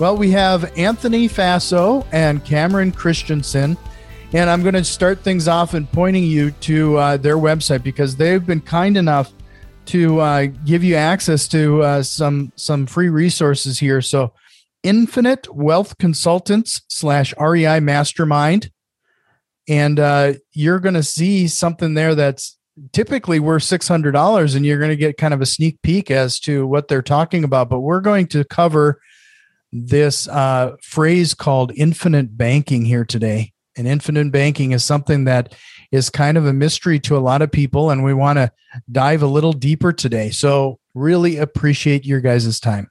Well, we have Anthony Faso and Cameron Christiansen. And I'm going to start things off and pointing you to uh, their website because they've been kind enough to uh, give you access to uh, some some free resources here. So, Infinite Wealth Consultants slash REI Mastermind, and uh, you're going to see something there that's typically worth six hundred dollars, and you're going to get kind of a sneak peek as to what they're talking about. But we're going to cover this uh, phrase called infinite banking here today. And infinite banking is something that is kind of a mystery to a lot of people, and we want to dive a little deeper today. So, really appreciate your guys' time.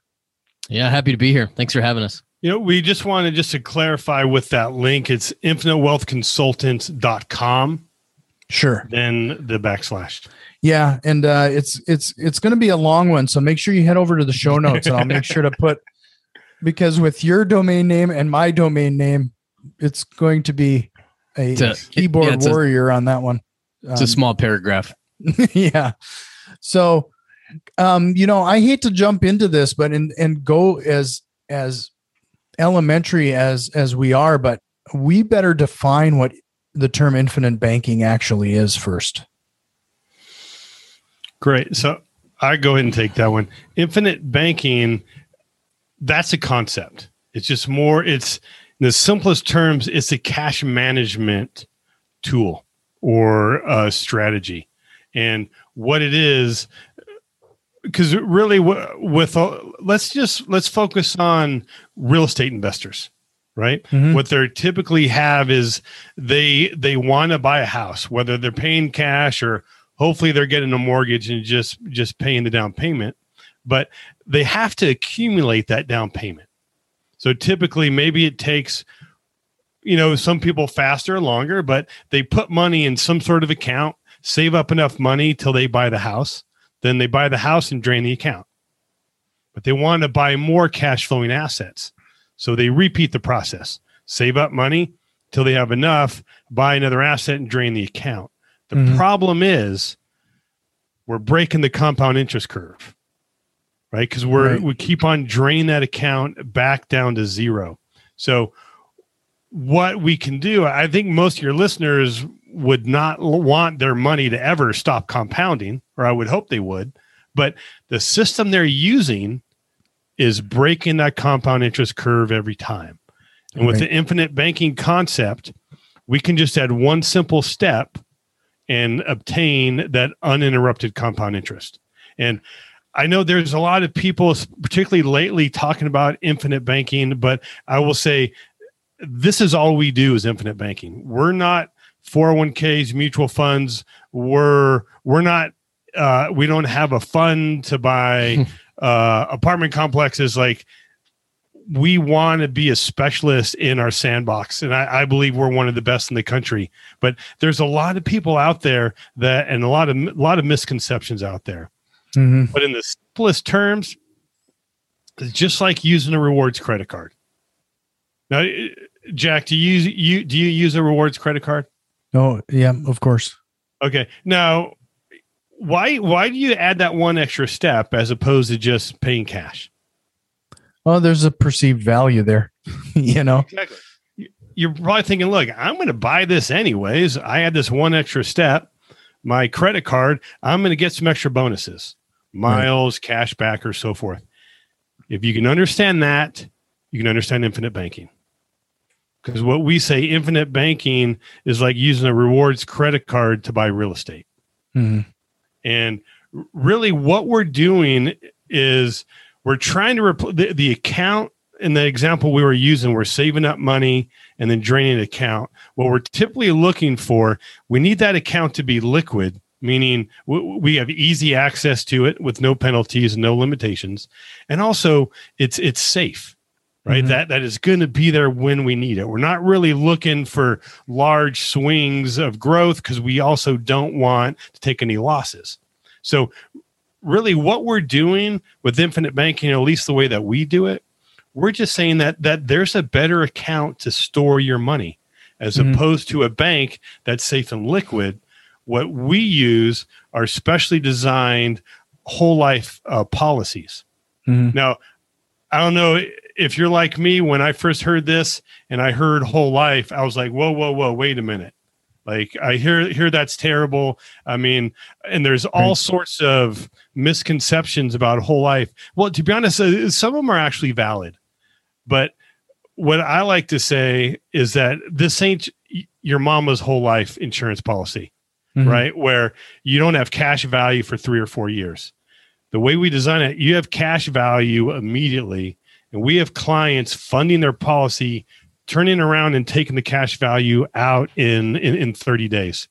Yeah, happy to be here. Thanks for having us. You know, we just wanted just to clarify with that link, it's infinitewealthconsultants.com. Sure. Then the backslash. Yeah, and uh, it's it's it's going to be a long one, so make sure you head over to the show notes, and I'll make sure to put because with your domain name and my domain name, it's going to be a, a keyboard yeah, warrior a, on that one. It's um, a small paragraph. yeah. So, um, you know, I hate to jump into this, but and and go as as elementary as as we are, but we better define what the term infinite banking actually is first. Great. So I go ahead and take that one. Infinite banking that's a concept. It's just more, it's in the simplest terms, it's a cash management tool or a strategy. And what it is, because really, with let's just let's focus on real estate investors, right? Mm-hmm. What they typically have is they they want to buy a house, whether they're paying cash or hopefully they're getting a mortgage and just just paying the down payment but they have to accumulate that down payment. So typically, maybe it takes, you know, some people faster or longer, but they put money in some sort of account, save up enough money till they buy the house. Then they buy the house and drain the account. But they want to buy more cash flowing assets. So they repeat the process save up money till they have enough, buy another asset and drain the account. The mm-hmm. problem is we're breaking the compound interest curve right? Because we're right. we keep on draining that account back down to zero. So what we can do, I think most of your listeners would not want their money to ever stop compounding, or I would hope they would. But the system they're using is breaking that compound interest curve every time. And with the infinite banking concept, we can just add one simple step and obtain that uninterrupted compound interest. And I know there's a lot of people, particularly lately, talking about infinite banking, but I will say this is all we do is infinite banking. We're not 401ks, mutual funds. We're we're not. Uh, we don't have a fund to buy uh, apartment complexes. Like we want to be a specialist in our sandbox, and I, I, believe we're one of the best in the country. But there's a lot of people out there that, and a lot of a lot of misconceptions out there. Mm-hmm. But in the simplest terms, it's just like using a rewards credit card. Now, Jack, do you use you do you use a rewards credit card? Oh, yeah, of course. Okay. Now, why why do you add that one extra step as opposed to just paying cash? Well, there's a perceived value there, you know. Exactly. You're probably thinking, look, I'm going to buy this anyways. I add this one extra step, my credit card. I'm going to get some extra bonuses miles, right. cash back, or so forth. If you can understand that, you can understand infinite banking. Because what we say, infinite banking is like using a rewards credit card to buy real estate. Mm-hmm. And really, what we're doing is we're trying to repl- the, the account in the example we were using, we're saving up money and then draining an account. What we're typically looking for, we need that account to be liquid meaning we have easy access to it with no penalties and no limitations and also it's it's safe right? Mm-hmm. That that is going to be there when we need it. We're not really looking for large swings of growth because we also don't want to take any losses. So really what we're doing with infinite banking, at least the way that we do it, we're just saying that that there's a better account to store your money as mm-hmm. opposed to a bank that's safe and liquid. What we use are specially designed whole life uh, policies. Mm-hmm. Now, I don't know if you're like me. When I first heard this and I heard whole life, I was like, "Whoa, whoa, whoa! Wait a minute!" Like I hear hear that's terrible. I mean, and there's all sorts of misconceptions about whole life. Well, to be honest, uh, some of them are actually valid. But what I like to say is that this ain't your mama's whole life insurance policy, mm-hmm. right? Where you don't have cash value for three or four years. The way we design it, you have cash value immediately, and we have clients funding their policy turning around and taking the cash value out in, in, in 30 days.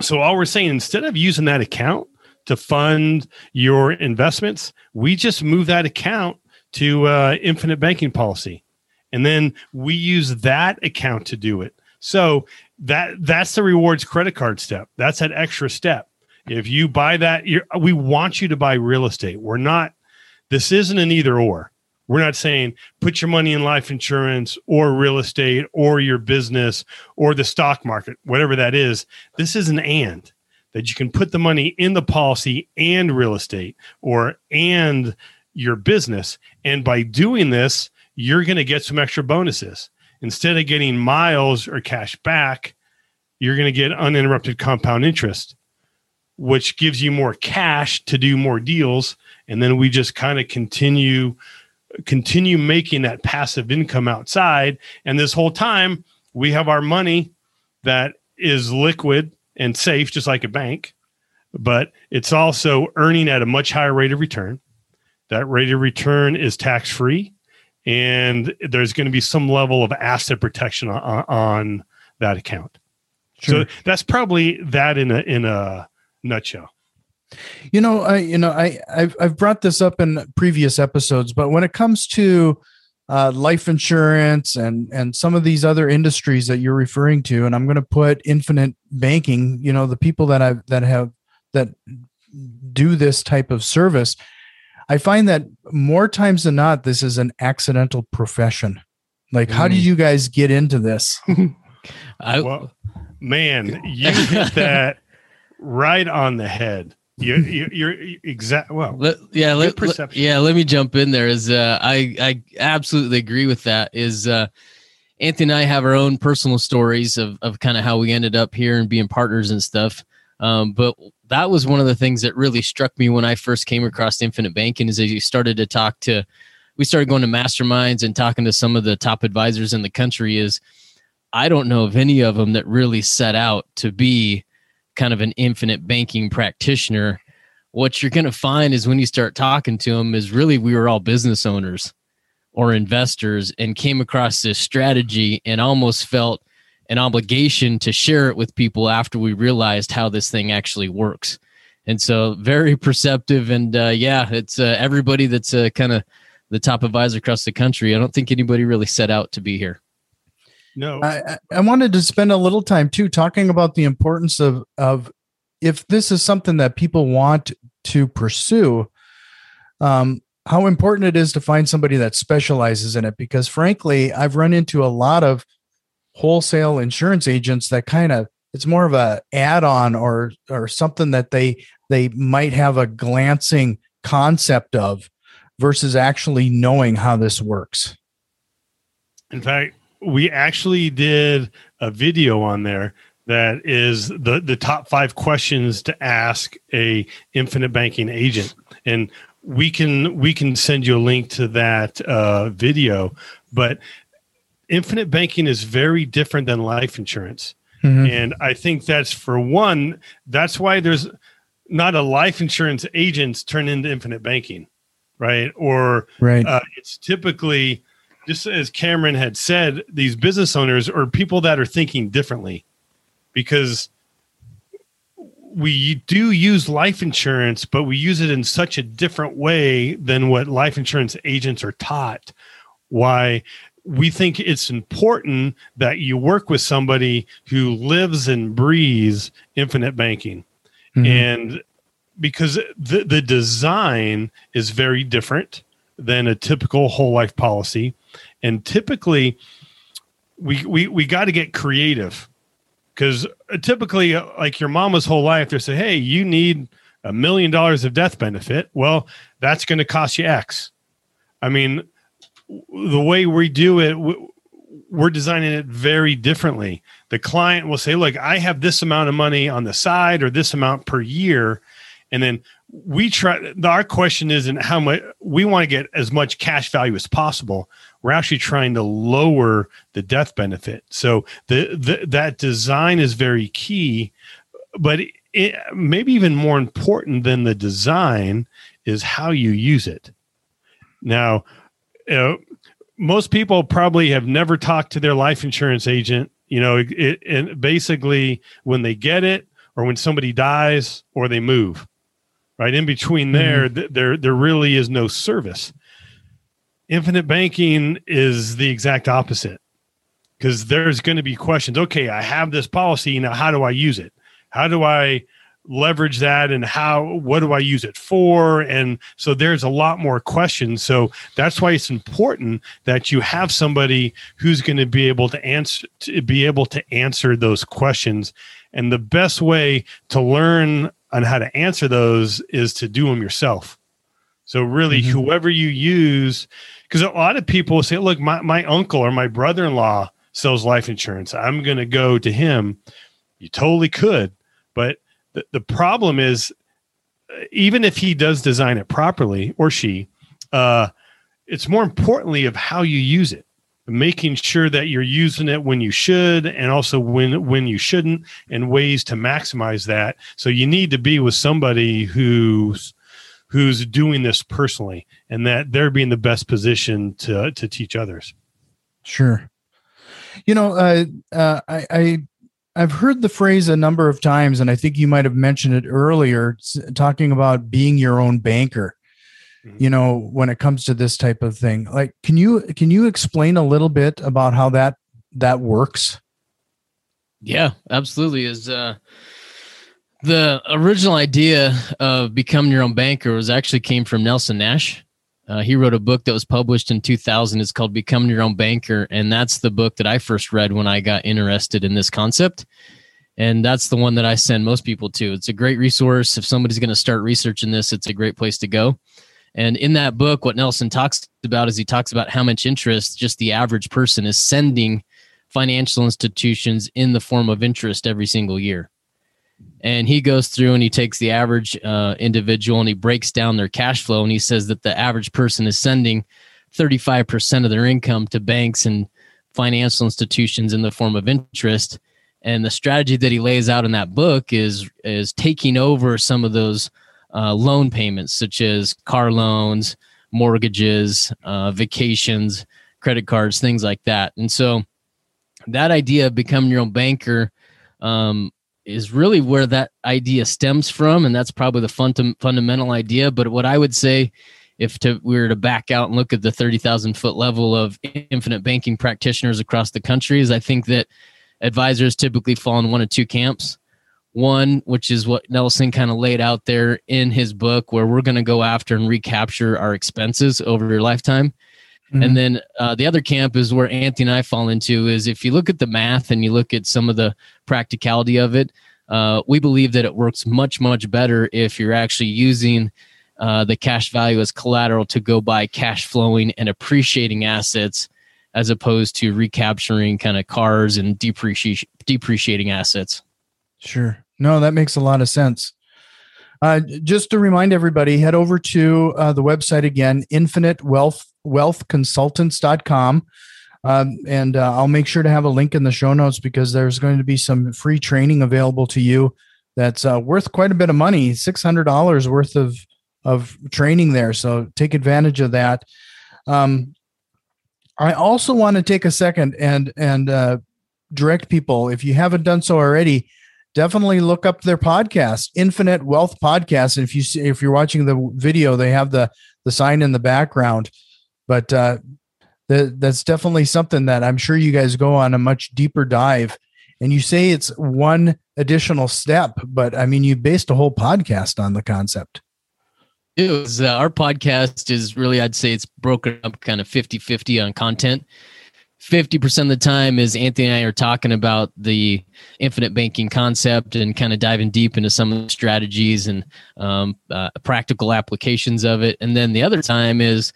So all we're saying, instead of using that account to fund your investments, we just move that account to uh, infinite banking policy, and then we use that account to do it. So that that's the rewards credit card step. That's that extra step. If you buy that, we want you to buy real estate. We're not. This isn't an either or. We're not saying put your money in life insurance or real estate or your business or the stock market, whatever that is. This is an and that you can put the money in the policy and real estate or and your business. And by doing this, you're going to get some extra bonuses. Instead of getting miles or cash back, you're going to get uninterrupted compound interest, which gives you more cash to do more deals. And then we just kind of continue continue making that passive income outside. And this whole time, we have our money that is liquid and safe, just like a bank, but it's also earning at a much higher rate of return. That rate of return is tax free, and there's going to be some level of asset protection on, on that account. Sure. So that's probably that in a in a nutshell. You know, I you know I I've I've brought this up in previous episodes, but when it comes to uh, life insurance and and some of these other industries that you're referring to, and I'm going to put infinite banking. You know, the people that I've that have that do this type of service, I find that more times than not, this is an accidental profession. Like, mm. how did mm. you guys get into this? I, well, man, you hit that right on the head you're, you're, you're exact. Well, let, yeah, let, let, yeah. Let me jump in there. Is uh, I I absolutely agree with that. Is uh, Anthony and I have our own personal stories of of kind of how we ended up here and being partners and stuff. Um, but that was one of the things that really struck me when I first came across infinite banking. Is as you started to talk to, we started going to masterminds and talking to some of the top advisors in the country. Is I don't know of any of them that really set out to be kind of an infinite banking practitioner, what you're going to find is when you start talking to them is really we were all business owners or investors and came across this strategy and almost felt an obligation to share it with people after we realized how this thing actually works. And so very perceptive and uh, yeah, it's uh, everybody that's uh, kind of the top advisor across the country. I don't think anybody really set out to be here. No, I, I wanted to spend a little time too talking about the importance of of if this is something that people want to pursue, um, how important it is to find somebody that specializes in it. Because frankly, I've run into a lot of wholesale insurance agents that kind of it's more of a add-on or or something that they they might have a glancing concept of versus actually knowing how this works. In fact, we actually did a video on there that is the the top five questions to ask a infinite banking agent and we can we can send you a link to that uh, video but infinite banking is very different than life insurance. Mm-hmm. and i think that's for one that's why there's not a life insurance agents turn into infinite banking right? Or right. uh, it's typically just as Cameron had said, these business owners or people that are thinking differently. Because we do use life insurance, but we use it in such a different way than what life insurance agents are taught. Why we think it's important that you work with somebody who lives and breathes infinite banking. Mm-hmm. And because the, the design is very different than a typical whole life policy. And typically, we, we, we got to get creative because typically, like your mama's whole life, they say, hey, you need a million dollars of death benefit. Well, that's going to cost you X. I mean, the way we do it, we're designing it very differently. The client will say, look, I have this amount of money on the side or this amount per year. And then we try, our question isn't how much we want to get as much cash value as possible. We're actually trying to lower the death benefit. So the, the that design is very key, but it, maybe even more important than the design is how you use it. Now, you know, most people probably have never talked to their life insurance agent. You know, it, and basically when they get it, or when somebody dies, or they move, right in between there, mm-hmm. there there really is no service. Infinite banking is the exact opposite because there's going to be questions. Okay, I have this policy now. How do I use it? How do I leverage that and how what do i use it for? And so there's a lot more questions. So that's why it's important that you have somebody who's going to be able to answer to be able to answer those questions. And the best way to learn on how to answer those is to do them yourself. So really mm-hmm. whoever you use because a lot of people say look my, my uncle or my brother-in-law sells life insurance. I'm going to go to him. You totally could but the, the problem is, even if he does design it properly or she, uh, it's more importantly of how you use it. Making sure that you're using it when you should and also when when you shouldn't and ways to maximize that. So you need to be with somebody who's who's doing this personally and that they're being the best position to to teach others. Sure. You know uh, uh, I, I I've heard the phrase a number of times, and I think you might have mentioned it earlier, talking about being your own banker. Mm-hmm. You know, when it comes to this type of thing, like, can you can you explain a little bit about how that that works? Yeah, absolutely. Is uh, the original idea of becoming your own banker was actually came from Nelson Nash. Uh, he wrote a book that was published in 2000. It's called Becoming Your Own Banker. And that's the book that I first read when I got interested in this concept. And that's the one that I send most people to. It's a great resource. If somebody's going to start researching this, it's a great place to go. And in that book, what Nelson talks about is he talks about how much interest just the average person is sending financial institutions in the form of interest every single year and he goes through and he takes the average uh, individual and he breaks down their cash flow and he says that the average person is sending 35% of their income to banks and financial institutions in the form of interest. And the strategy that he lays out in that book is is taking over some of those uh, loan payments such as car loans mortgages uh, vacations credit cards things like that. And so that idea of becoming your own banker um, is really where that idea stems from and that's probably the fun- fundamental idea. But what i would say if to, we were to back out and look at the 30,000 foot level of infinite banking practitioners across the country is i think that advisors typically fall in one of two camps. One which is what nelson kind of laid out there in his book where we're going to go after and recapture our expenses over your lifetime Mm-hmm. And then uh, the other camp is where Anthony and I fall into is if you look at the math and you look at some of the practicality of it, uh, we believe that it works much, much better if you're actually using uh, the cash value as collateral to go buy cash flowing and appreciating assets as opposed to recapturing kind of cars and depreciating depreciating assets. Sure. No, that makes a lot of sense. Uh, just to remind everybody, head over to uh, the website again, Infinite Wealth wealthconsultants.com. Um, and uh, I'll make sure to have a link in the show notes because there's going to be some free training available to you that's uh, worth quite a bit of money $600 worth of, of training there. So take advantage of that. Um, I also want to take a second and, and uh, direct people, if you haven't done so already, definitely look up their podcast, Infinite Wealth Podcast. And if you see, if you're watching the video, they have the the sign in the background. But uh, the, that's definitely something that I'm sure you guys go on a much deeper dive. And you say it's one additional step, but I mean, you based a whole podcast on the concept. It was uh, our podcast is really, I'd say it's broken up kind of 50 50 on content. 50% of the time is Anthony and I are talking about the infinite banking concept and kind of diving deep into some of the strategies and um, uh, practical applications of it. And then the other time is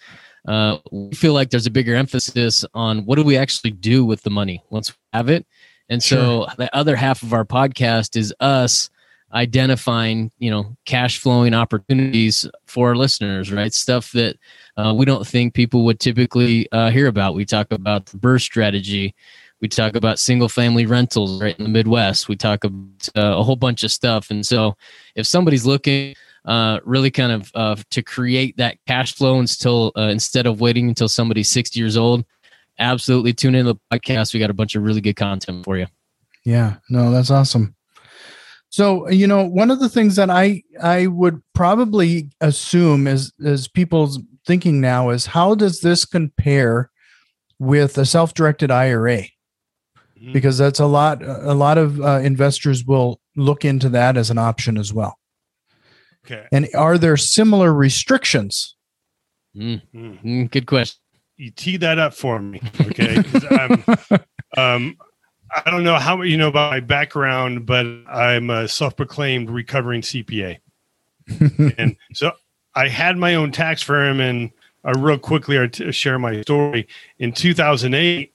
uh, we feel like there's a bigger emphasis on what do we actually do with the money once we have it. And so sure. the other half of our podcast is us identifying, you know, cash flowing opportunities for our listeners, right? Stuff that uh, we don't think people would typically uh, hear about. We talk about the BRRRR strategy. We talk about single family rentals right in the Midwest. We talk about uh, a whole bunch of stuff. And so if somebody's looking uh, really kind of uh, to create that cash flow until uh, instead of waiting until somebody's 60 years old, absolutely tune in to the podcast. We got a bunch of really good content for you. Yeah, no, that's awesome. So, you know, one of the things that I I would probably assume is is people's thinking now is how does this compare with a self-directed IRA? Mm-hmm. Because that's a lot a lot of uh, investors will look into that as an option as well. Okay. And are there similar restrictions? Mm-hmm. Good question. You tee that up for me, okay? um, I don't know how you know about my background, but I'm a self-proclaimed recovering CPA, and so I had my own tax firm. And I real quickly to share my story. In 2008,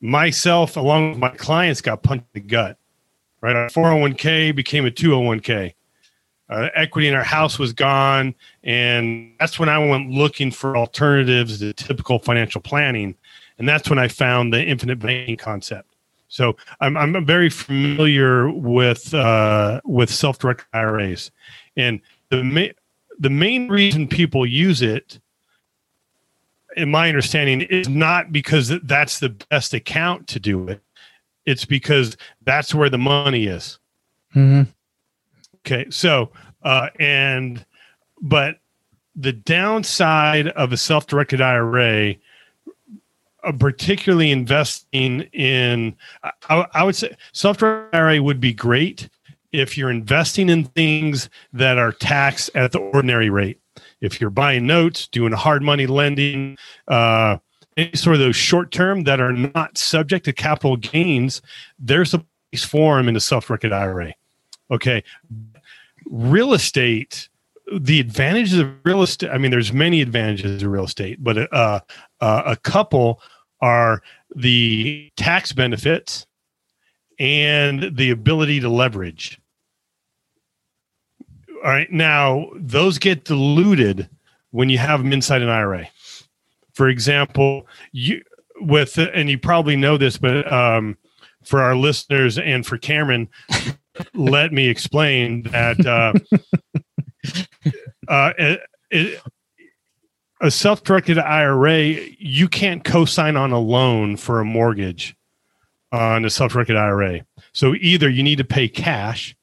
myself along with my clients got punched in the gut. Right, our 401k became a 201k. Uh, equity in our house was gone, and that's when I went looking for alternatives to typical financial planning, and that's when I found the infinite banking concept so I'm I'm very familiar with uh, with self-directed IRAs, and the the main reason people use it, in my understanding, is not because that's the best account to do it. It's because that's where the money is. Mm-hmm. Okay, so uh, and but the downside of a self-directed IRA uh, particularly investing in I, I would say self-directed IRA would be great if you're investing in things that are taxed at the ordinary rate. If you're buying notes, doing hard money lending, uh, any sort of those short term that are not subject to capital gains, there's a place for them in a self-directed IRA. Okay, real estate the advantages of real estate i mean there's many advantages of real estate but uh, uh, a couple are the tax benefits and the ability to leverage. All right now those get diluted when you have them inside an ira for example you with and you probably know this but um, for our listeners and for cameron let me explain that uh, uh, it, it, a self-directed IRA, you can't co-sign on a loan for a mortgage on a self-directed IRA. So either you need to pay cash,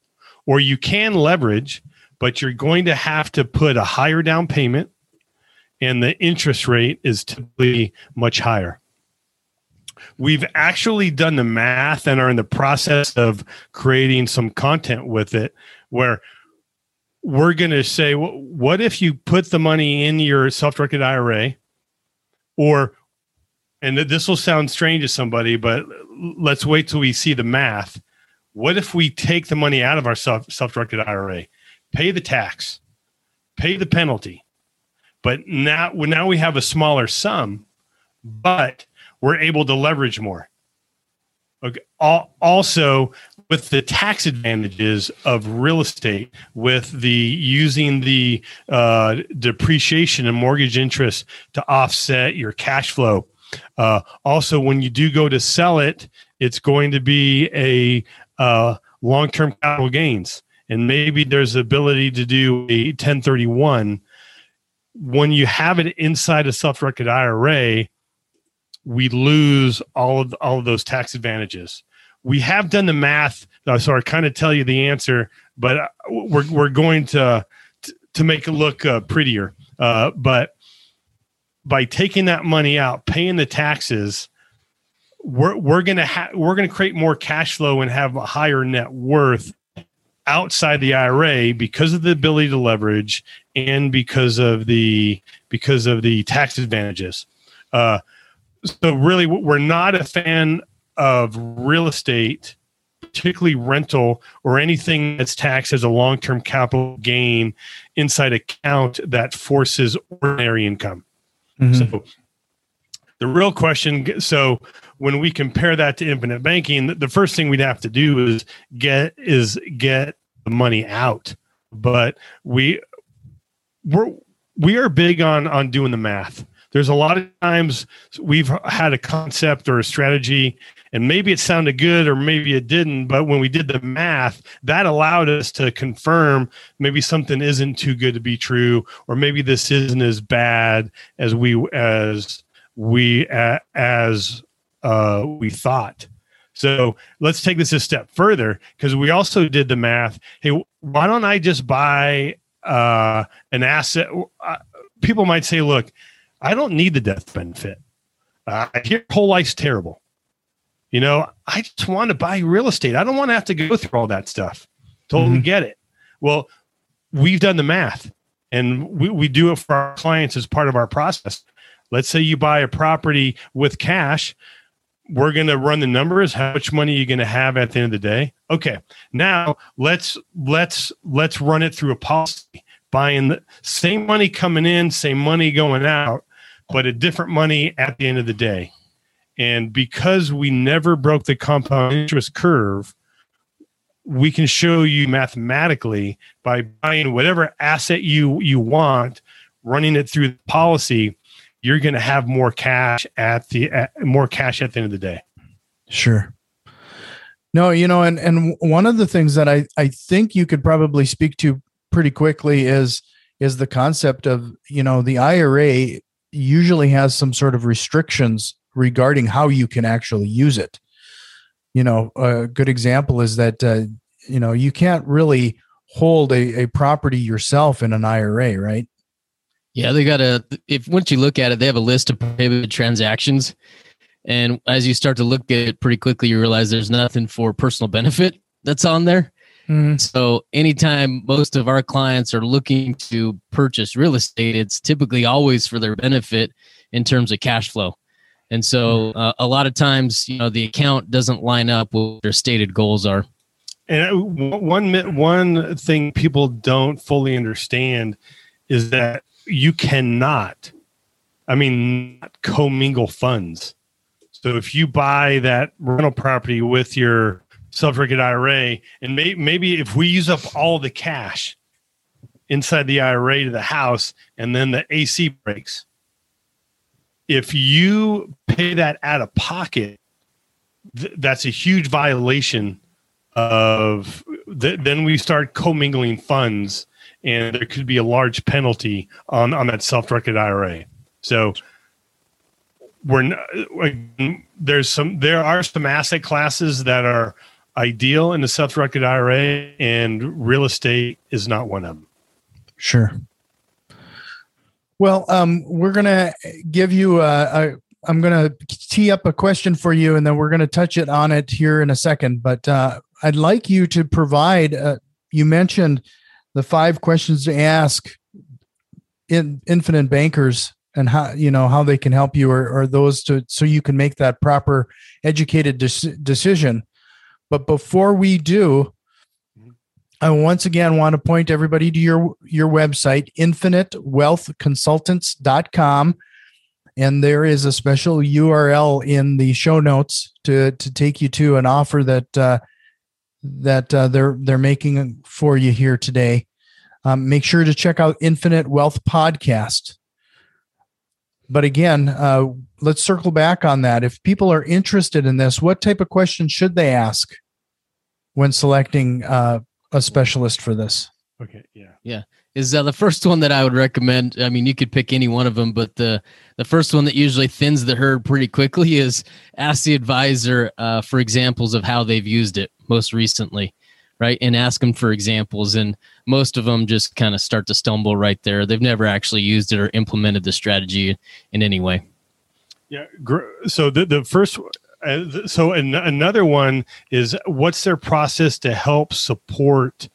or you can leverage, but you're going to have to put a higher down payment, and the interest rate is typically much higher. We've actually done the math and are in the process of creating some content with it where we're going to say, what if you put the money in your self directed IRA? Or, and this will sound strange to somebody, but let's wait till we see the math. What if we take the money out of our self directed IRA, pay the tax, pay the penalty, but now, now we have a smaller sum, but we're able to leverage more. Okay. Also, with the tax advantages of real estate, with the using the uh, depreciation and mortgage interest to offset your cash flow. Uh, also, when you do go to sell it, it's going to be a uh, long-term capital gains, and maybe there's the ability to do a 1031. When you have it inside a self-directed IRA, we lose all of all of those tax advantages we have done the math, uh, so I kind of tell you the answer, but uh, we're we're going to to make it look uh, prettier. Uh, but by taking that money out, paying the taxes, we're we're gonna ha- we're gonna create more cash flow and have a higher net worth outside the IRA because of the ability to leverage and because of the because of the tax advantages. Uh, so really, we're not a fan of real estate, particularly rental or anything that's taxed as a long term capital gain inside account that forces ordinary income. Mm-hmm. So the real question so when we compare that to infinite banking the first thing we'd have to do is get is get the money out but we we're we are big on on doing the math there's a lot of times we've had a concept or a strategy and maybe it sounded good or maybe it didn't but when we did the math that allowed us to confirm maybe something isn't too good to be true or maybe this isn't as bad as we as we uh, as uh, we thought so let's take this a step further because we also did the math hey why don't i just buy uh, an asset uh, people might say look I don't need the death benefit. Uh, I hear whole life's terrible. You know, I just want to buy real estate. I don't want to have to go through all that stuff. Totally mm-hmm. get it. Well, we've done the math and we, we do it for our clients as part of our process. Let's say you buy a property with cash. We're going to run the numbers. How much money are you going to have at the end of the day? Okay. Now let's let's let's run it through a policy. Buying the same money coming in, same money going out but a different money at the end of the day. And because we never broke the compound interest curve, we can show you mathematically by buying whatever asset you you want, running it through the policy, you're going to have more cash at the at, more cash at the end of the day. Sure. No, you know, and and one of the things that I I think you could probably speak to pretty quickly is is the concept of you know the IRA usually has some sort of restrictions regarding how you can actually use it. You know, a good example is that uh, you know you can't really hold a, a property yourself in an IRA, right? Yeah, they got a. If once you look at it, they have a list of prohibited transactions, and as you start to look at it pretty quickly, you realize there's nothing for personal benefit that's on there. Mm-hmm. So anytime most of our clients are looking to purchase real estate, it's typically always for their benefit in terms of cash flow. And so mm-hmm. uh, a lot of times, you know, the account doesn't line up with what their stated goals are. And uh, one one thing people don't fully understand is that you cannot, I mean, not commingle funds. So if you buy that rental property with your self-directed IRA, and may, maybe if we use up all the cash inside the IRA to the house, and then the AC breaks, if you pay that out of pocket, th- that's a huge violation of. Th- then we start commingling funds, and there could be a large penalty on on that self-directed IRA. So we're not, there's some there are some asset classes that are ideal in a self-directed IRA, and real estate is not one of them. Sure. Well, um, we're gonna give you a, a. I'm gonna tee up a question for you, and then we're gonna touch it on it here in a second. But uh, I'd like you to provide. Uh, you mentioned the five questions to ask in infinite bankers and how you know how they can help you or, or those to so you can make that proper educated de- decision but before we do, I once again want to point everybody to your your website, infinitewealthconsultants.com. And there is a special URL in the show notes to, to take you to an offer that uh, that uh, they're they're making for you here today. Um, make sure to check out Infinite Wealth Podcast. But again, uh, let's circle back on that. If people are interested in this, what type of questions should they ask when selecting uh, a specialist for this? Okay. Yeah. Yeah. is uh, the first one that I would recommend. I mean, you could pick any one of them, but the the first one that usually thins the herd pretty quickly is ask the advisor uh, for examples of how they've used it most recently, right? And ask them for examples, and most of them just kind of start to stumble right there. They've never actually used it or implemented the strategy in any way. Yeah. So the the first. Uh, so an, another one is what's their process to help support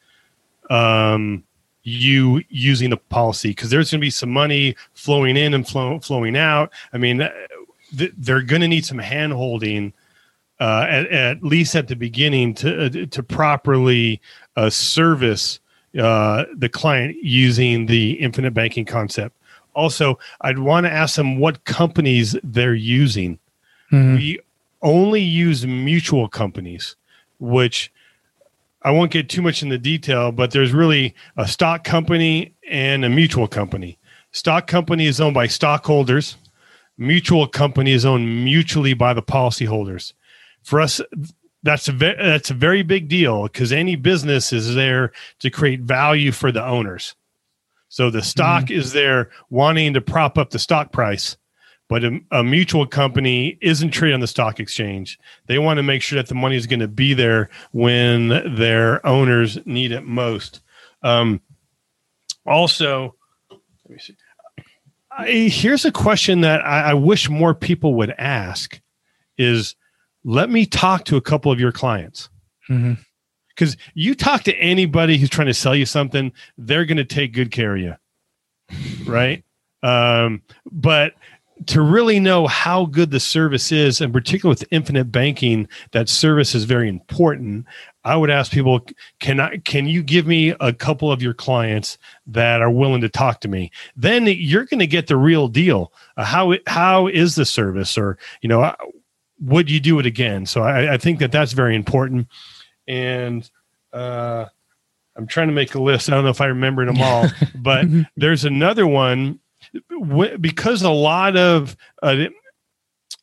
um, you using the policy because there's going to be some money flowing in and flow, flowing out. I mean, th- they're going to need some handholding uh, at, at, least at the beginning to uh, to properly uh, service uh, the client using the infinite banking concept. Also, I'd want to ask them what companies they're using. Mm-hmm. We only use mutual companies, which I won't get too much in the detail, but there's really a stock company and a mutual company. Stock company is owned by stockholders. Mutual company is owned mutually by the policyholders. For us, that's a ve- that's a very big deal because any business is there to create value for the owners. So the stock mm-hmm. is there wanting to prop up the stock price, but a, a, mutual company isn't traded on the stock exchange. They want to make sure that the money is going to be there when their owners need it most. Um, also, let me see. I, here's a question that I, I wish more people would ask: Is let me talk to a couple of your clients. Mm-hmm because you talk to anybody who's trying to sell you something, they're going to take good care of you, right? Um, but to really know how good the service is, and particularly with infinite banking, that service is very important. I would ask people, can I, can you give me a couple of your clients that are willing to talk to me? Then you're going to get the real deal. Uh, how how is the service, or you know, uh, would you do it again? So I, I think that that's very important. And uh, I'm trying to make a list. I don't know if I remember them all, but there's another one because a lot of uh,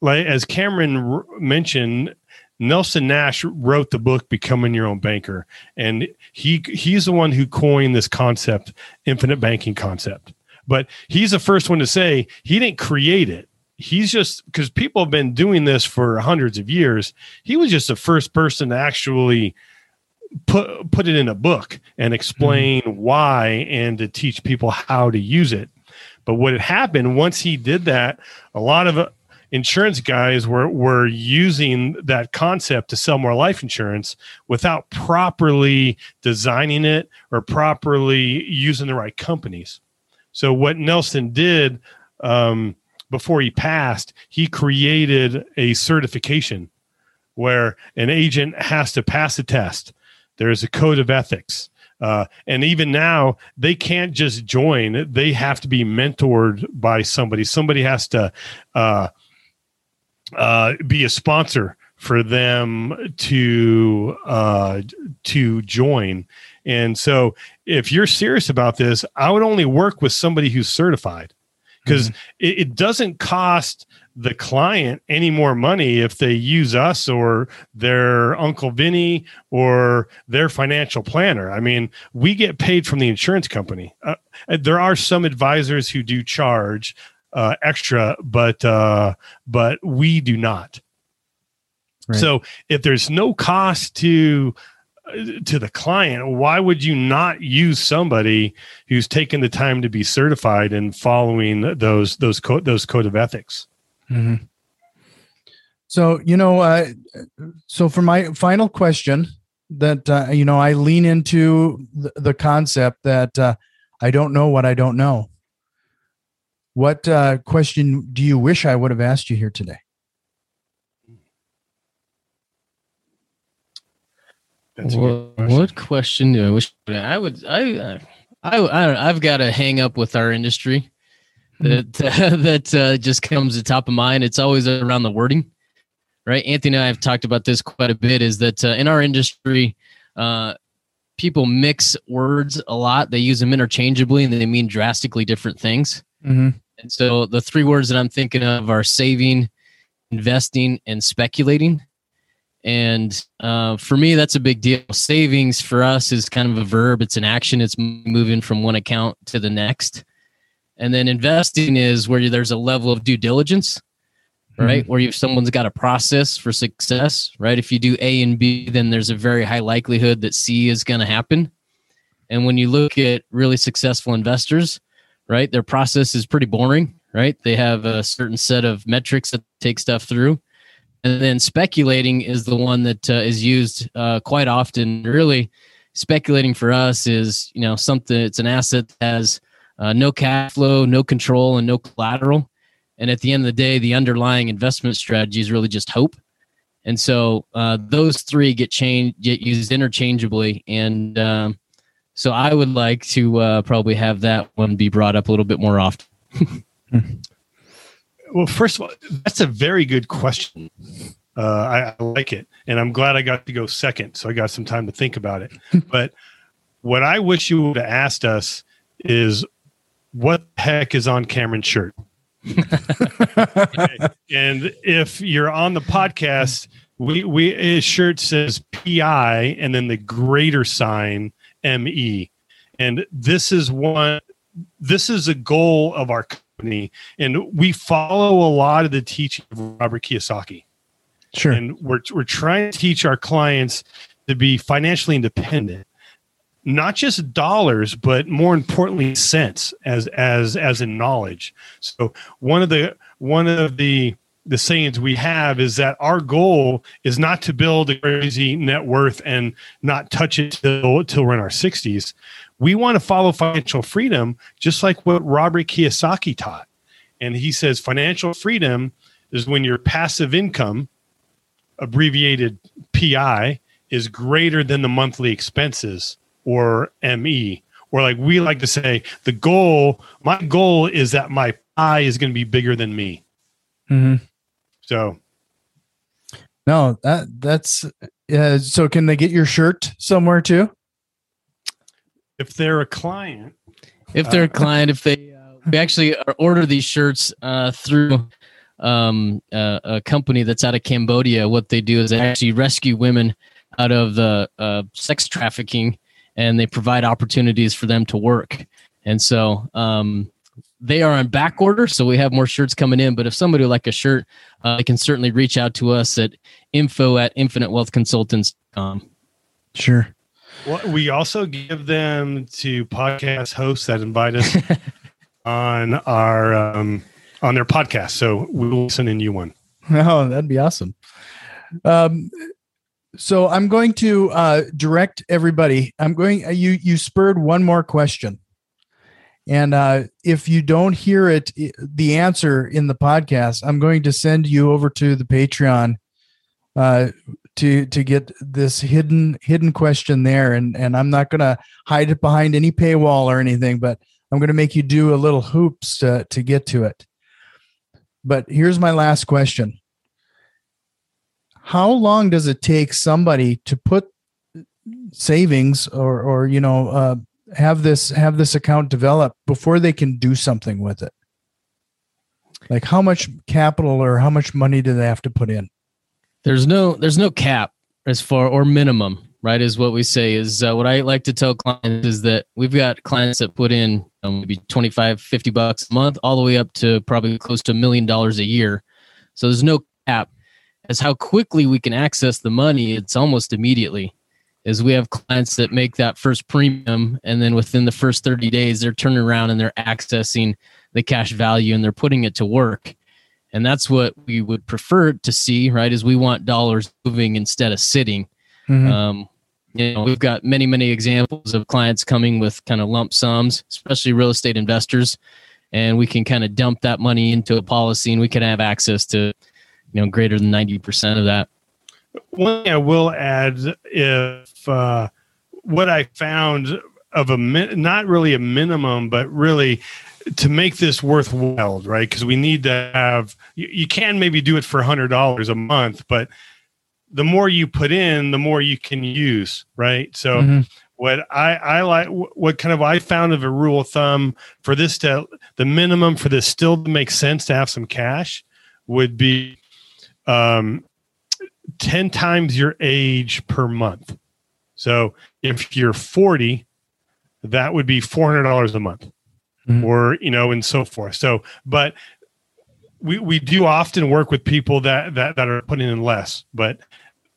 like as Cameron r- mentioned Nelson Nash wrote the book Becoming Your Own Banker and he he's the one who coined this concept infinite banking concept. But he's the first one to say he didn't create it. He's just because people have been doing this for hundreds of years he was just the first person to actually put put it in a book and explain mm-hmm. why and to teach people how to use it but what had happened once he did that, a lot of uh, insurance guys were were using that concept to sell more life insurance without properly designing it or properly using the right companies. So what Nelson did um, before he passed, he created a certification where an agent has to pass a test. There is a code of ethics. Uh, and even now, they can't just join; they have to be mentored by somebody. Somebody has to uh, uh, be a sponsor for them to uh, to join. And so, if you're serious about this, I would only work with somebody who's certified because mm-hmm. it, it doesn't cost the client any more money if they use us or their uncle Vinny or their financial planner. I mean, we get paid from the insurance company. Uh, there are some advisors who do charge uh, extra, but uh, but we do not. Right. So if there's no cost to uh, to the client, why would you not use somebody who's taken the time to be certified and following those those co- those code of ethics? Mm-hmm. So you know, uh, so for my final question, that uh, you know, I lean into the, the concept that uh, I don't know what I don't know. What uh, question do you wish I would have asked you here today? What, what, question do I wish I would I I I I've got to hang up with our industry that uh, that uh, just comes to top of mind. It's always around the wording, right? Anthony and I have talked about this quite a bit. Is that uh, in our industry, uh, people mix words a lot. They use them interchangeably, and they mean drastically different things. Mm-hmm. And so, the three words that I'm thinking of are saving, investing, and speculating. And uh, for me, that's a big deal. Savings for us is kind of a verb, it's an action, it's moving from one account to the next. And then investing is where there's a level of due diligence, right? Mm-hmm. Where if someone's got a process for success, right? If you do A and B, then there's a very high likelihood that C is going to happen. And when you look at really successful investors, right, their process is pretty boring, right? They have a certain set of metrics that take stuff through. And then speculating is the one that uh, is used uh, quite often. Really, speculating for us is you know something. It's an asset that has uh, no cash flow, no control, and no collateral. And at the end of the day, the underlying investment strategy is really just hope. And so uh, those three get changed, get used interchangeably. And um, so I would like to uh, probably have that one be brought up a little bit more often. well, first of all, that's a very good question. Uh, I, I, like it, and I'm glad I got to go second, so I got some time to think about it. but what I wish you would have asked us is, what the heck is on Cameron's shirt? And if you're on the podcast, we we his shirt says PI and then the greater sign ME. And this is one this is a goal of our company. And we follow a lot of the teaching of Robert Kiyosaki. Sure. And we're we're trying to teach our clients to be financially independent. Not just dollars, but more importantly, cents as as as in knowledge. So one of the one of the the sayings we have is that our goal is not to build a crazy net worth and not touch it till, till we're in our 60s. We want to follow financial freedom, just like what Robert Kiyosaki taught. And he says financial freedom is when your passive income, abbreviated PI, is greater than the monthly expenses or ME. Or like we like to say, the goal, my goal is that my pie is going to be bigger than me. Mm-hmm. So, no, that that's uh, so. Can they get your shirt somewhere too? If they're a client, if they're uh, a client, if they uh, we actually order these shirts uh, through um, uh, a company that's out of Cambodia. What they do is they actually rescue women out of the uh, sex trafficking, and they provide opportunities for them to work. And so um, they are on back order, so we have more shirts coming in. But if somebody would like a shirt, uh, they can certainly reach out to us at info at infinitewealthconsultants.com. Sure. Well, we also give them to podcast hosts that invite us on our um, on their podcast. So we will send in you one. Oh, that'd be awesome. Um, so I'm going to uh, direct everybody. I'm going. Uh, you you spurred one more question. And uh, if you don't hear it, the answer in the podcast, I'm going to send you over to the Patreon uh, to to get this hidden hidden question there. And and I'm not going to hide it behind any paywall or anything, but I'm going to make you do a little hoops to to get to it. But here's my last question: How long does it take somebody to put savings or or you know uh, have this have this account develop before they can do something with it? Like how much capital or how much money do they have to put in? There's no there's no cap as far or minimum right is what we say is uh, what i like to tell clients is that we've got clients that put in um, maybe 25 50 bucks a month all the way up to probably close to a million dollars a year. So there's no cap as how quickly we can access the money it's almost immediately is we have clients that make that first premium and then within the first 30 days they're turning around and they're accessing the cash value and they're putting it to work and that's what we would prefer to see right is we want dollars moving instead of sitting mm-hmm. um, you know we've got many many examples of clients coming with kind of lump sums especially real estate investors and we can kind of dump that money into a policy and we can have access to you know greater than 90% of that one thing I will add, if uh, what I found of a not really a minimum, but really to make this worthwhile, right? Because we need to have you, you can maybe do it for a hundred dollars a month, but the more you put in, the more you can use, right? So. Mm-hmm. What I, I like, what kind of I found of a rule of thumb for this to the minimum for this still to make sense to have some cash would be um, 10 times your age per month. So if you're 40, that would be $400 a month mm-hmm. or, you know, and so forth. So, but we, we do often work with people that, that, that are putting in less, but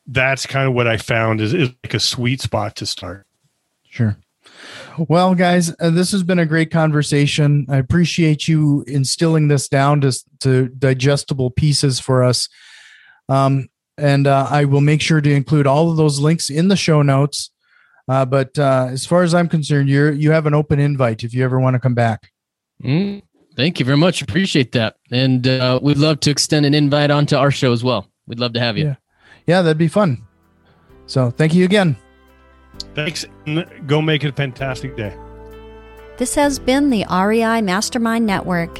that's kind of what I found is, is like a sweet spot to start. Sure. Well, guys, uh, this has been a great conversation. I appreciate you instilling this down to, to digestible pieces for us. Um, and uh, I will make sure to include all of those links in the show notes. Uh, but uh, as far as I'm concerned, you you have an open invite if you ever want to come back. Mm, thank you very much. Appreciate that, and uh, we'd love to extend an invite onto our show as well. We'd love to have you. Yeah, yeah, that'd be fun. So thank you again. Thanks. Go make it a fantastic day. This has been the REI Mastermind Network.